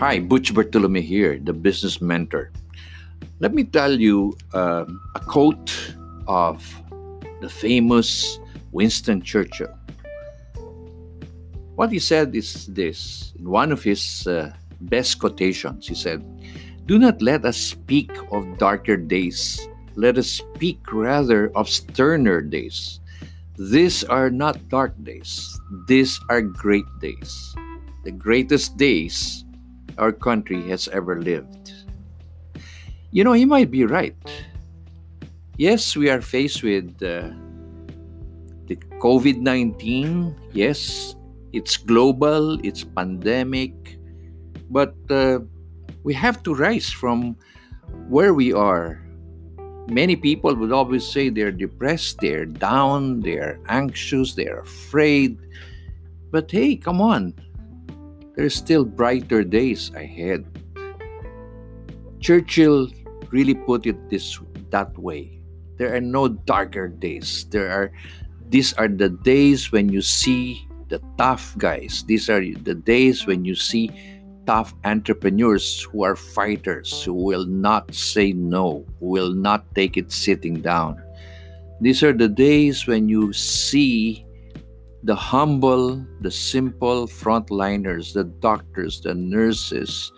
Hi, Butch Bartolome here, the business mentor. Let me tell you um, a quote of the famous Winston Churchill. What he said is this in one of his uh, best quotations. He said, Do not let us speak of darker days, let us speak rather of sterner days. These are not dark days, these are great days. The greatest days our country has ever lived. You know, he might be right. Yes, we are faced with uh, the COVID 19. Yes, it's global, it's pandemic, but uh, we have to rise from where we are. Many people would always say they're depressed, they're down, they're anxious, they're afraid. But hey, come on, there's still brighter days ahead. Churchill really put it this that way. There are no darker days. There are these are the days when you see the tough guys. These are the days when you see tough entrepreneurs who are fighters, who will not say no, who will not take it sitting down. These are the days when you see the humble, the simple frontliners, the doctors, the nurses,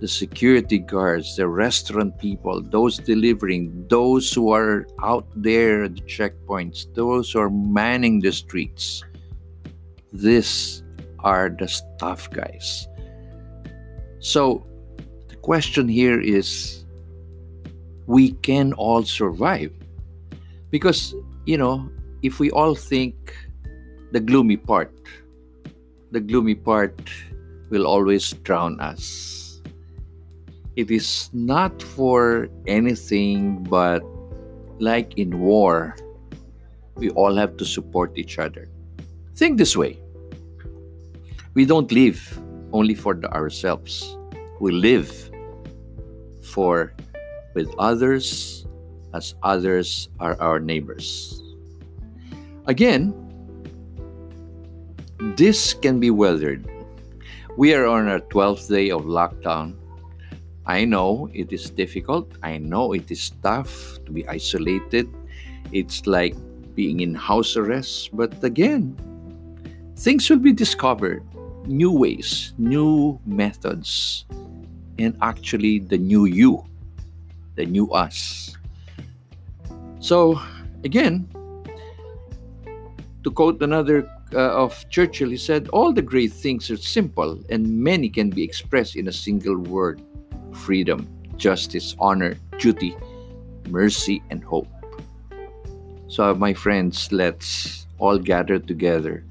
the security guards, the restaurant people, those delivering, those who are out there at the checkpoints, those who are manning the streets. These are the tough guys. So the question here is we can all survive. Because, you know, if we all think the gloomy part, the gloomy part will always drown us it is not for anything but like in war, we all have to support each other. Think this way we don't live only for ourselves, we live for with others as others are our neighbors. Again, this can be weathered. We are on our 12th day of lockdown I know it is difficult. I know it is tough to be isolated. It's like being in house arrest. But again, things will be discovered new ways, new methods, and actually the new you, the new us. So, again, to quote another uh, of Churchill, he said, All the great things are simple, and many can be expressed in a single word freedom, justice, honor, duty, mercy, and hope. So, my friends, let's all gather together.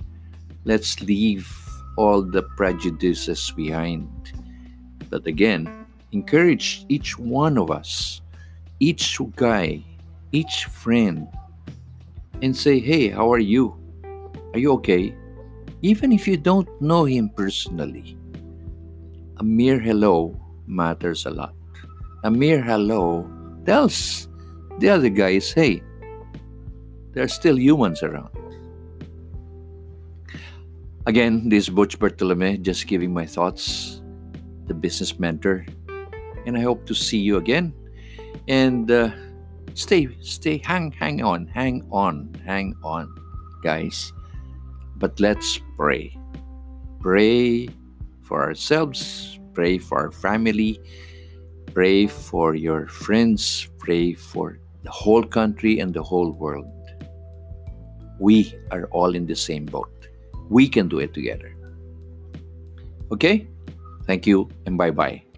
Let's leave all the prejudices behind. But again, encourage each one of us, each guy, each friend, and say, Hey, how are you? Are you okay? Even if you don't know him personally, a mere hello matters a lot. A mere hello tells the other guys, hey, there are still humans around. Again, this is Butch Bartolome just giving my thoughts, the business mentor, and I hope to see you again. And uh, stay, stay, hang, hang on, hang on, hang on, guys. But let's pray. Pray for ourselves, Pray for our family. Pray for your friends. Pray for the whole country and the whole world. We are all in the same boat. We can do it together. Okay? Thank you and bye bye.